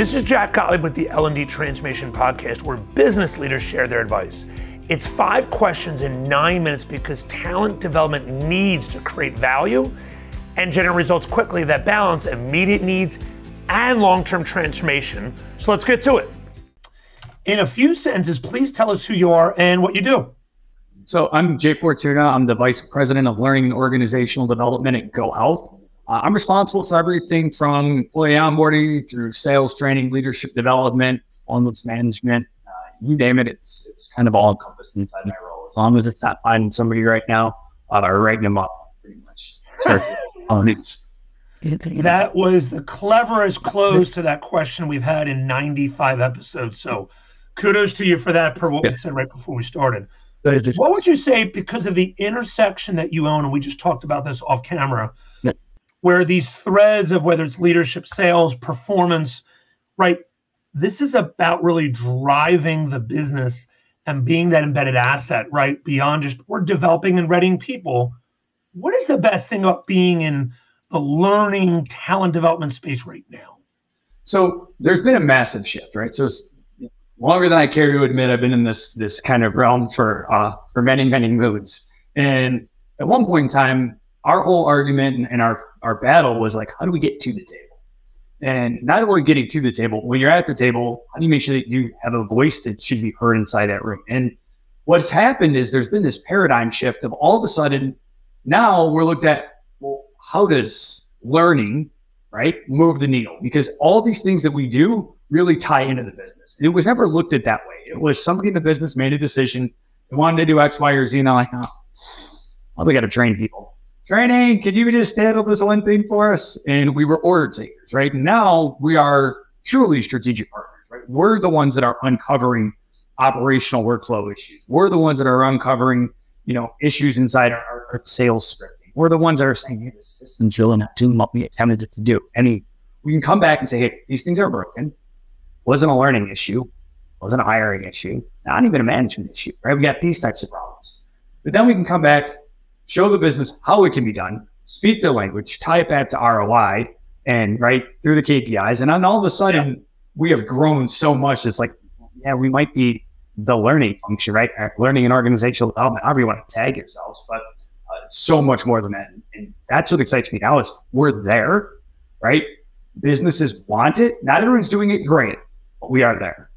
This is Jack Gottlieb with the L&D Transformation Podcast, where business leaders share their advice. It's five questions in nine minutes because talent development needs to create value and generate results quickly that balance immediate needs and long-term transformation. So let's get to it. In a few sentences, please tell us who you are and what you do. So I'm Jay Fortuna. I'm the Vice President of Learning and Organizational Development at GoHealth. Uh, I'm responsible for everything from employee onboarding through sales training, leadership development, performance management, uh, you name it. It's it's kind of all encompassed inside my role. As long as it's not finding somebody right now uh, or writing them up, pretty much. that was the cleverest close to that question we've had in 95 episodes. So kudos to you for that per what we said right before we started. What would you say because of the intersection that you own, and we just talked about this off camera, where these threads of whether it's leadership, sales, performance, right? This is about really driving the business and being that embedded asset, right? Beyond just we're developing and readying people. What is the best thing about being in the learning talent development space right now? So there's been a massive shift, right? So longer than I care to admit, I've been in this this kind of realm for uh, for many many moons. And at one point in time, our whole argument and our our battle was like, how do we get to the table? And not only getting to the table, when you're at the table, how do you make sure that you have a voice that should be heard inside that room? And what's happened is there's been this paradigm shift of all of a sudden, now we're looked at, well, how does learning, right, move the needle? Because all these things that we do really tie into the business. It was never looked at that way. It was somebody in the business made a decision, they wanted to do X, Y, or Z, and I'm like, oh, well, we got to train people training, can you just handle this one thing for us? And we were order takers, right? Now we are truly strategic partners, right? We're the ones that are uncovering operational workflow issues. We're the ones that are uncovering, you know, issues inside our, our sales scripting. We're the ones that are saying, hey, the system's really not doing what we intended to do. And we can come back and say, hey, these things are broken. Wasn't a learning issue. Wasn't a hiring issue. Not even a management issue, right? We got these types of problems. But then we can come back show the business how it can be done, speak their language, tie it back to ROI, and right through the KPIs. And then all of a sudden, yeah. we have grown so much. It's like, yeah, we might be the learning function, right? Uh, learning and organizational development, however you want to tag yourselves, but uh, so much more than that. And that's what excites me now is we're there, right? Businesses want it. Not everyone's doing it great, but we are there.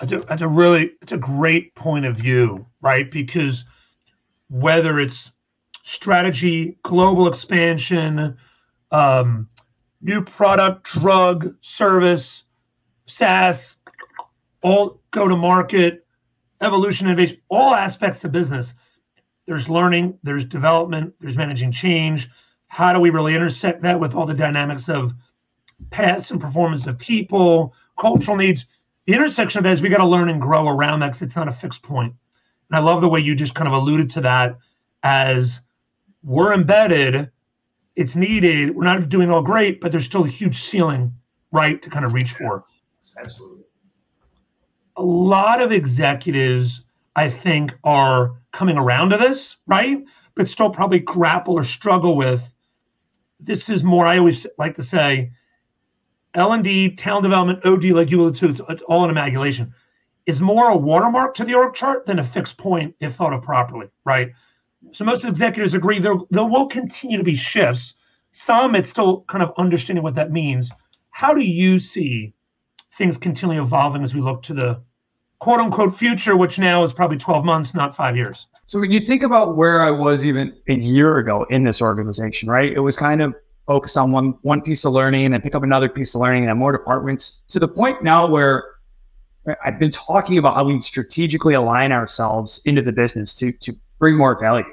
That's a, that's a really, it's a great point of view, right? Because whether it's strategy, global expansion, um, new product, drug, service, SaaS, all go to market, evolution, innovation, all aspects of business. There's learning, there's development, there's managing change. How do we really intersect that with all the dynamics of past and performance of people, cultural needs? The intersection of that is we got to learn and grow around that because it's not a fixed point. And I love the way you just kind of alluded to that as we're embedded. It's needed. We're not doing all great, but there's still a huge ceiling, right, to kind of reach for. Absolutely. A lot of executives, I think, are coming around to this, right? But still probably grapple or struggle with. This is more. I always like to say, L and D, talent development, OD, like you alluded to, it's, it's all an amalgamation. Is more a watermark to the org chart than a fixed point if thought of properly, right? So most executives agree there there will continue to be shifts. Some it's still kind of understanding what that means. How do you see things continually evolving as we look to the quote unquote future, which now is probably 12 months, not five years? So when you think about where I was even a year ago in this organization, right? It was kind of focused on one one piece of learning and then pick up another piece of learning and more departments to the point now where I've been talking about how we strategically align ourselves into the business to to bring more value.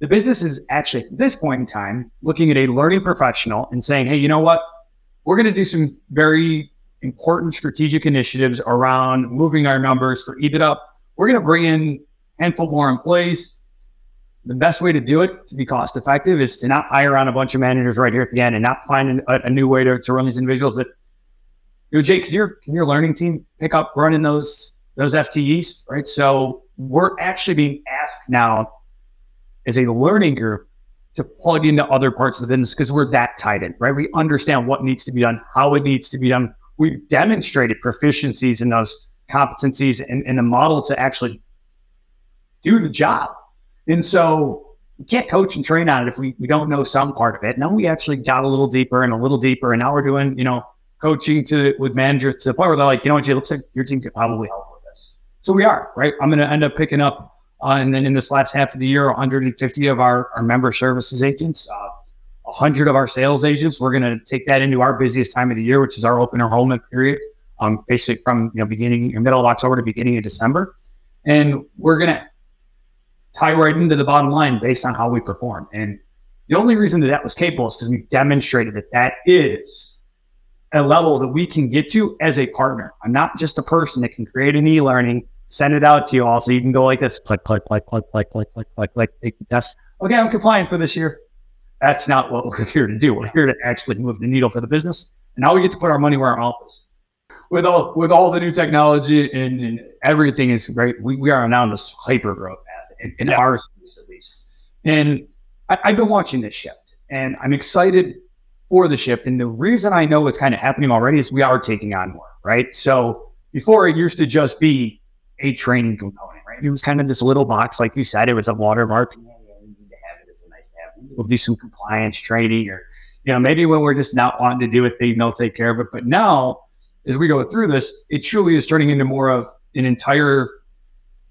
The business is actually at this point in time looking at a learning professional and saying, hey, you know what? We're going to do some very important strategic initiatives around moving our numbers for EBITDA. We're going to bring in a handful more employees. The best way to do it to be cost effective is to not hire on a bunch of managers right here at the end and not find a, a new way to, to run these individuals. But you know, Jake, can your can your learning team pick up running those those FTEs, right? So we're actually being asked now as a learning group to plug into other parts of the business because we're that tied in, right? We understand what needs to be done, how it needs to be done, we've demonstrated proficiencies in those competencies and, and the model to actually do the job. And so we can't coach and train on it if we, we don't know some part of it. Now we actually got a little deeper and a little deeper, and now we're doing, you know, coaching to with managers to the point where they're like, you know what, it looks like your team could probably help. So we are, right? I'm gonna end up picking up uh, and then in this last half of the year, 150 of our, our member services agents, uh, 100 of our sales agents. We're going to take that into our busiest time of the year, which is our open enrollment period, um, basically from you know beginning middle of October to beginning of December, and we're going to tie right into the bottom line based on how we perform. And the only reason that that was capable is because we demonstrated that that is a level that we can get to as a partner. I'm not just a person that can create an e-learning, send it out to you all, so you can go like this, click, click, click, click, click, click, click, click, click, test. Okay, I'm compliant for this year. That's not what we're here to do. We're here to actually move the needle for the business. And now we get to put our money where our mouth is. With all with all the new technology and, and everything is great, we, we are now on this hyper growth path in, in yeah. our space at least. And I, I've been watching this shift and I'm excited for the shift. And the reason I know it's kind of happening already is we are taking on more, right? So before it used to just be a training component, right? It was kind of this little box, like you said, it was a watermark we need to have it. It's nice to have. We'll do some compliance training or, you know, maybe when we're just not wanting to do it, they'll take care of it. But now, as we go through this, it truly is turning into more of an entire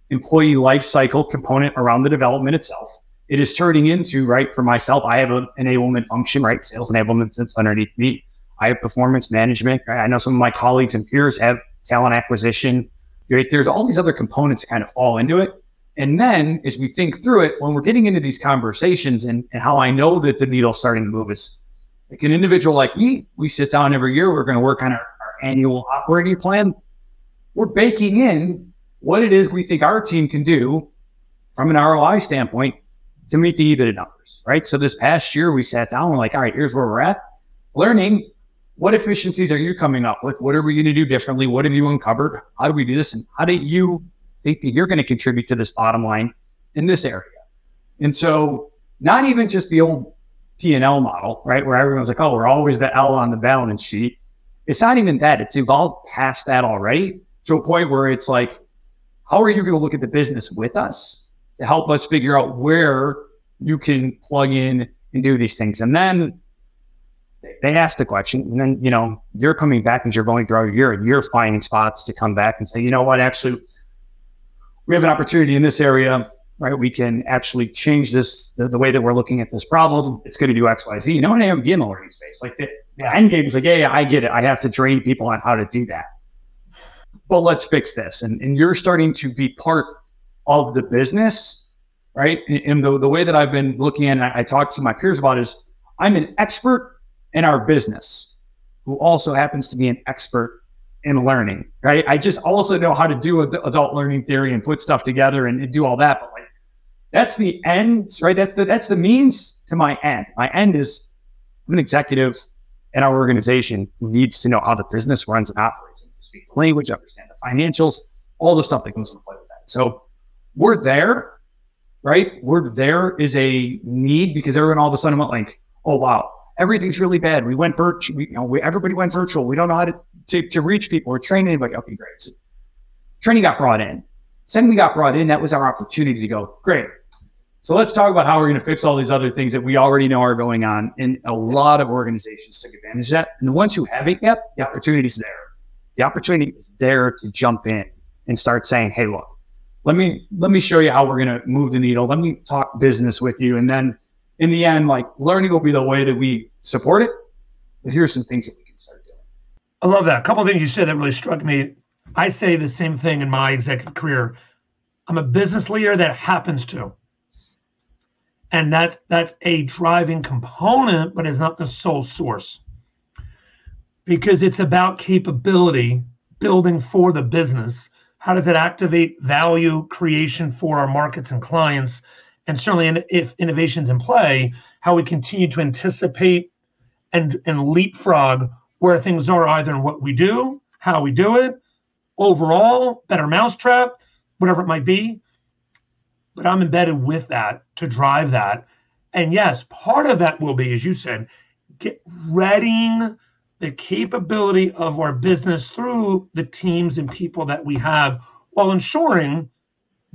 employee life cycle component around the development itself. It is turning into, right, for myself, I have an enablement function, right? Sales enablement sits underneath me. I have performance management. Right? I know some of my colleagues and peers have talent acquisition. Right? There's all these other components kind of fall into it. And then as we think through it, when we're getting into these conversations and, and how I know that the needle's starting to move is like an individual like me, we sit down every year, we're going to work on our, our annual operating plan. We're baking in what it is we think our team can do from an ROI standpoint to meet the EBITDA numbers, right? So this past year, we sat down, we're like, all right, here's where we're at. Learning what efficiencies are you coming up with? What are we going to do differently? What have you uncovered? How do we do this? And how do you think that you're going to contribute to this bottom line in this area. And so not even just the old P&L model, right? Where everyone's like, oh, we're always the L on the balance sheet. It's not even that. It's evolved past that already to a point where it's like, how are you going to look at the business with us to help us figure out where you can plug in and do these things? And then they ask the question, and then you know you're coming back and you're going throughout your year, and you're finding spots to come back and say, you know what, actually, we have an opportunity in this area, right? We can actually change this, the, the way that we're looking at this problem. It's going to do X, Y, Z. You know, and I in the learning space. Like the, the end game is like, yeah, yeah, I get it. I have to train people on how to do that. But let's fix this. And, and you're starting to be part of the business, right? And the, the way that I've been looking at, I, I talk to my peers about is I'm an expert in our business who also happens to be an expert in learning, right? I just also know how to do adult learning theory and put stuff together and, do all that. But like, that's the end, right? That's the, that's the means to my end. My end is I'm an executive in our organization who needs to know how the business runs and operates and speak the language, understand the financials, all the stuff that goes into play with that. So we're there, right? We're there is a need because everyone all of a sudden went like, oh wow, everything's really bad. We went virtual. We, you know, we, everybody went virtual. We don't know how to to, to reach people or train anybody. Okay, great. So training got brought in. Then we got brought in. That was our opportunity to go, great. So let's talk about how we're going to fix all these other things that we already know are going on. And a lot of organizations took advantage of that. And the ones who haven't yet, the opportunity is there. The opportunity is there to jump in and start saying, hey, look, let me let me show you how we're going to move the needle. Let me talk business with you. And then in the end, like learning will be the way that we support it. But here's some things that we can start doing. I love that. A couple of things you said that really struck me. I say the same thing in my executive career. I'm a business leader that happens to. And that's that's a driving component, but it's not the sole source. Because it's about capability building for the business. How does it activate value creation for our markets and clients? And certainly, if innovations in play, how we continue to anticipate and, and leapfrog where things are either in what we do, how we do it, overall, better mousetrap, whatever it might be. But I'm embedded with that to drive that. And yes, part of that will be, as you said, get readying the capability of our business through the teams and people that we have while ensuring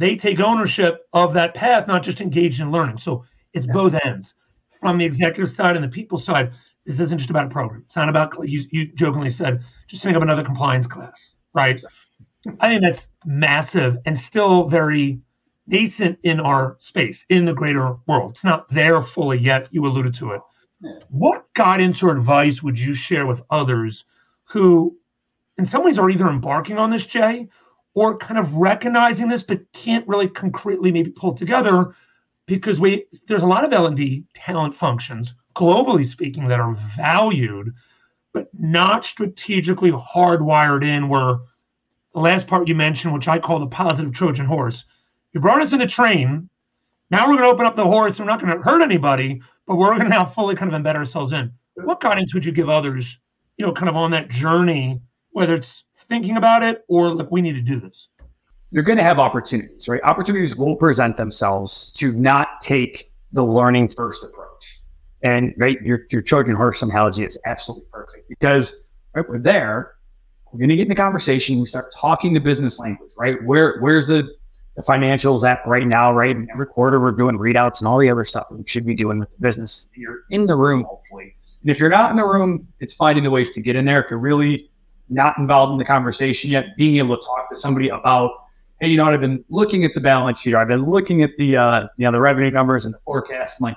they take ownership of that path, not just engaged in learning. So it's yeah. both ends from the executive side and the people side. This isn't just about a program. It's not about, you, you jokingly said, just setting up another compliance class, right? I think that's massive and still very nascent in our space, in the greater world. It's not there fully yet. You alluded to it. Yeah. What guidance or advice would you share with others who, in some ways, are either embarking on this, Jay, or kind of recognizing this but can't really concretely maybe pull together because we there's a lot of L&D talent functions, globally speaking, that are valued, but not strategically hardwired in where the last part you mentioned, which I call the positive Trojan horse. You brought us in a train. Now we're going to open up the horse. We're not going to hurt anybody, but we're going to now fully kind of embed ourselves in. What guidance would you give others, you know, kind of on that journey, whether it's thinking about it or like we need to do this? You're going to have opportunities, right? Opportunities will present themselves to not take the learning first approach. And right, your your Trojan horse analogy is absolutely perfect because right, we're there, we're going to get in the conversation. We start talking the business language, right? Where where's the the financials at right now, right? And every quarter we're doing readouts and all the other stuff we should be doing with the business. You're in the room, hopefully. And if you're not in the room, it's finding the ways to get in there. If you're really not involved in the conversation yet, being able to talk to somebody about, hey, you know what, I've been looking at the balance sheet, I've been looking at the uh, you know the revenue numbers and the forecast. Like,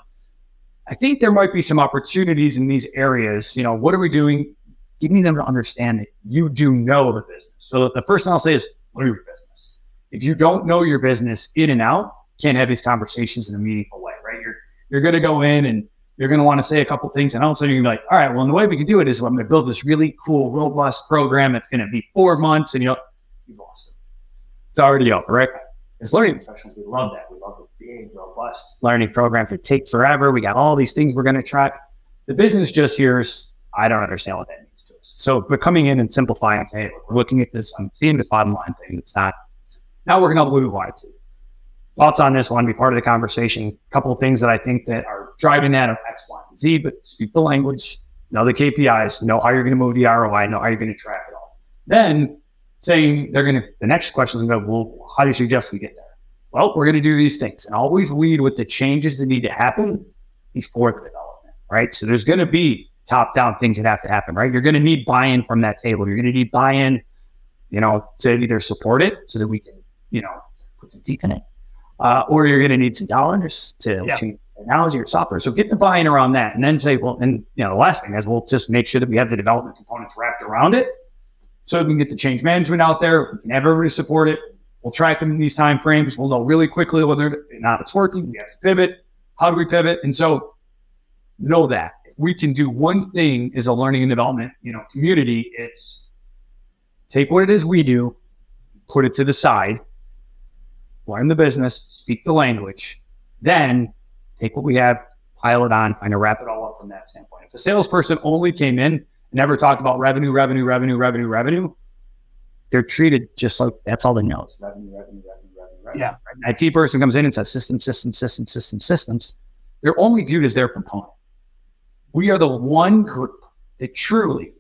I think there might be some opportunities in these areas. You know, what are we doing? Getting them to understand that you do know the business. So the first thing I'll say is, are your business? If you don't know your business in and out, can't have these conversations in a meaningful way, right? You're you're going to go in and you're going to want to say a couple things, and all of a sudden you're going to be like, all right, well, and the way we can do it is I'm going to build this really cool, robust program that's going to be four months, and you know, you've lost it. It's already over, right? As learning professionals, we love that. We love the big, robust learning program that take forever. We got all these things we're going to track. The business just hears, I don't understand what that means to us. So we're coming in and simplifying, saying, hey, we're looking at this, I'm seeing the bottom line thing. It's not. Now we're going to move on to thoughts on this one, be part of the conversation. A couple of things that I think that are driving that are X, Y, and Z, but speak the language, know the KPIs, know how you're going to move the ROI, know how you're going to track it all. Then saying they're going to, the next question is going to go, well, how do you suggest we get there? Well, we're going to do these things and always lead with the changes that need to happen before the development, right? So there's going to be top down things that have to happen, right? You're going to need buy in from that table. You're going to need buy in, you know, to either support it so that we can, you know, put some teeth in it uh, or you're going to need some dollars to yeah. change technology your software. So get the buy-in around that, and then say, well, and you know, the last thing is we'll just make sure that we have the development components wrapped around it, so we can get the change management out there. We can have everybody support it. We'll track them in these time frames. We'll know really quickly whether or not it's working. We have to pivot. How do we pivot? And so know that we can do one thing as a learning and development, you know, community. It's take what it is we do, put it to the side, learn the business, speak the language, then take what we have, pile it on, kind of wrap it all up from that standpoint. If a salesperson only came in, never talked about revenue, revenue, revenue, revenue, revenue, they're treated just like that's all they know is revenue, revenue, revenue, revenue, revenue. Yeah. Right? IT person comes in and says system, system, system, system, systems. They're only viewed as their component. We are the one group that truly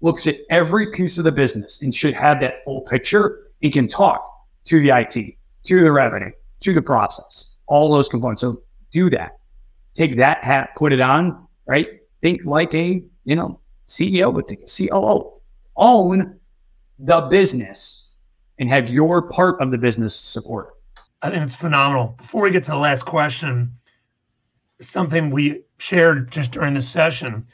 looks at every piece of the business and should have that full picture and can talk to the IT to the revenue, to the process, all those components. So do that. Take that hat, put it on, right? Think like a, you know, CEO, but think COO. Own the business and have your part of the business support. I think it's phenomenal. Before we get to the last question, something we shared just during the session,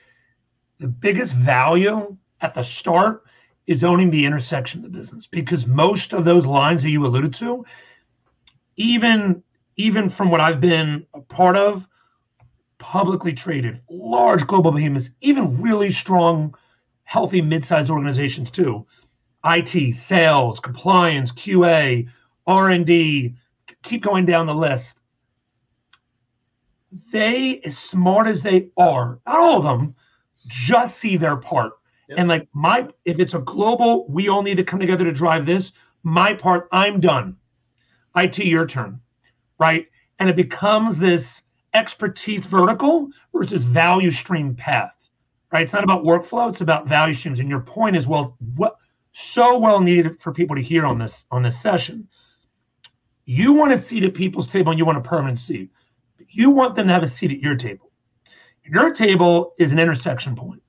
the biggest value at the start is owning the intersection of the business because most of those lines that you alluded to even even from what I've been a part of, publicly traded, large global behemoths, even really strong, healthy mid-sized organizations too. IT, sales, compliance, QA, R&D, keep going down the list. They, as smart as they are, not all of them, just see their part. Yep. And like my, if it's a global, we all need to come together to drive this. My part, I'm done. IT, your turn, right? And it becomes this expertise vertical versus value stream path. right? It's not about workflow; it's about value streams. And your point is well, what so well needed for people to hear on this on this session. You want a seat at people's table, and you want a permanent seat. You want them to have a seat at your table. Your table is an intersection point.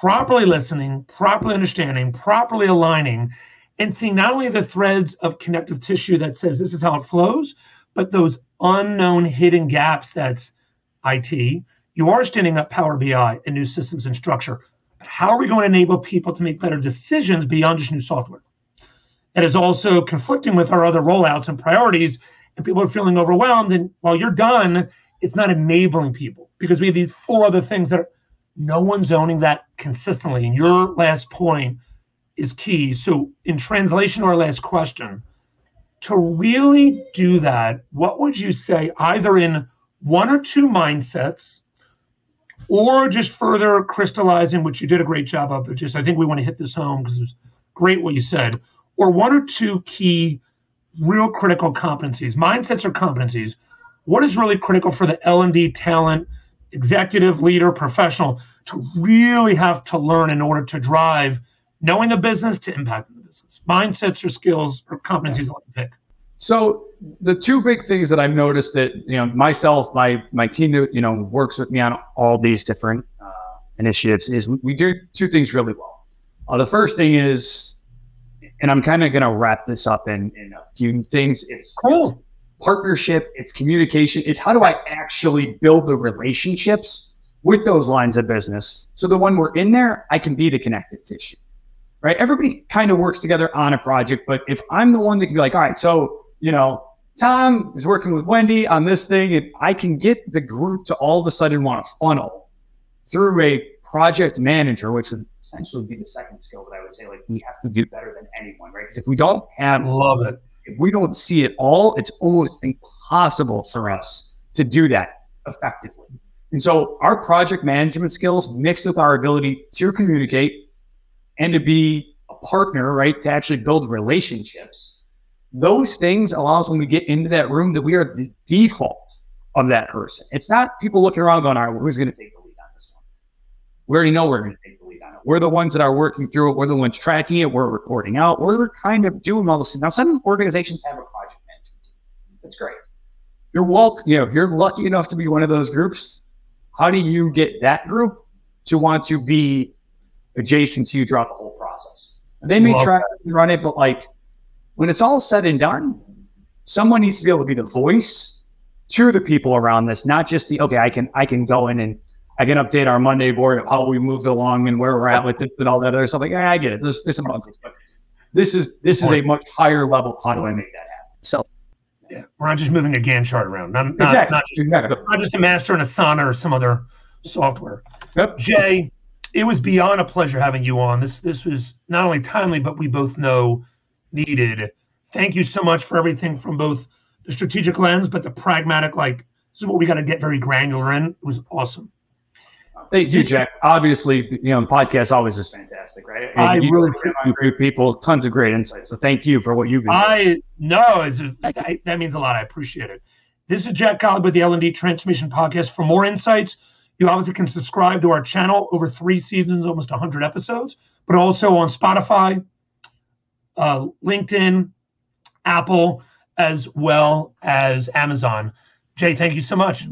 Properly listening, properly understanding, properly aligning, and seeing not only the threads of connective tissue that says this is how it flows, but those unknown hidden gaps that's IT. You are standing up Power BI and new systems and structure. But how are we going to enable people to make better decisions beyond just new software? That is also conflicting with our other rollouts and priorities, and people are feeling overwhelmed. And while you're done, it's not enabling people because we have these four other things that are, no one's owning that consistently. And your last point is key. So, in translation our last question, to really do that, what would you say, either in one or two mindsets, or just further crystallizing, which you did a great job of, but just I think we want to hit this home because it was great what you said, or one or two key, real critical competencies, mindsets or competencies. What is really critical for the L&D talent, executive, leader, professional to really have to learn in order to drive knowing the business to impacting the business? Mindsets or skills or competencies like pick. So the two big things that I've noticed that you know myself, my my team that you know works with me on all these different uh, initiatives is we do two things really well. Uh, the first thing is, and I'm kind of going to wrap this up in, in a few things. It's cool. It's partnership. It's communication. It's how do I actually build the relationships with those lines of business so that when we're in there, I can be the connective tissue right? Everybody kind of works together on a project, but if I'm the one that can be like, all right, so, you know, Tom is working with Wendy on this thing, and I can get the group to all of a sudden want to funnel through a project manager, which would essentially be the second skill that I would say, like, we have to do better than anyone, right? Because if we don't have, love it. If we don't see it all, it's almost impossible for us to do that effectively. And so our project management skills mixed with our ability to communicate and to be a partner, right? To actually build relationships. Those things allow us when we get into that room that we are the default of that person. It's not people looking around going, all right, well, who's going to take the lead on this one? We already know we're going to take the lead on it. We're the ones that are working through it. We're the ones tracking it. We're reporting out. We're kind of doing all this. Now, some organizations have a project management team. That's great. You're welcome. You know, if you're lucky enough to be one of those groups, how do you get that group to want to be adjacent to you throughout the whole process. And they may Love try that. to run it, but like when it's all said and done, someone needs to be able to be the voice to the people around this, not just the okay, I can I can go in and I can update our Monday board of how we moved along and where we're at with it and all that other stuff. Like, yeah, I get it. There's there's some bugs, but this is this is a much higher level. How do I make that happen? So yeah, we're not just moving a Gantt chart around. Not, not, exactly. not, just, exactly. not just a master in Asana or some other software. Yep. Jay, it was beyond a pleasure having you on. This this was not only timely, but we both know needed. Thank you so much for everything from both the strategic lens, but the pragmatic. Like this is what we got to get very granular in. It was awesome. Thank you, Jack. Obviously, you know, the podcast always is fantastic, right? And I really great people, tons of great insights. So thank you for what you've been. I know it's that means a lot. I appreciate it. This is Jack Gottlieb with the L and D Transformation Podcast. For more insights you obviously can subscribe to our channel over three seasons, almost 100 episodes, but also on Spotify, uh, LinkedIn, Apple, as well as Amazon. Jay, thank you so much.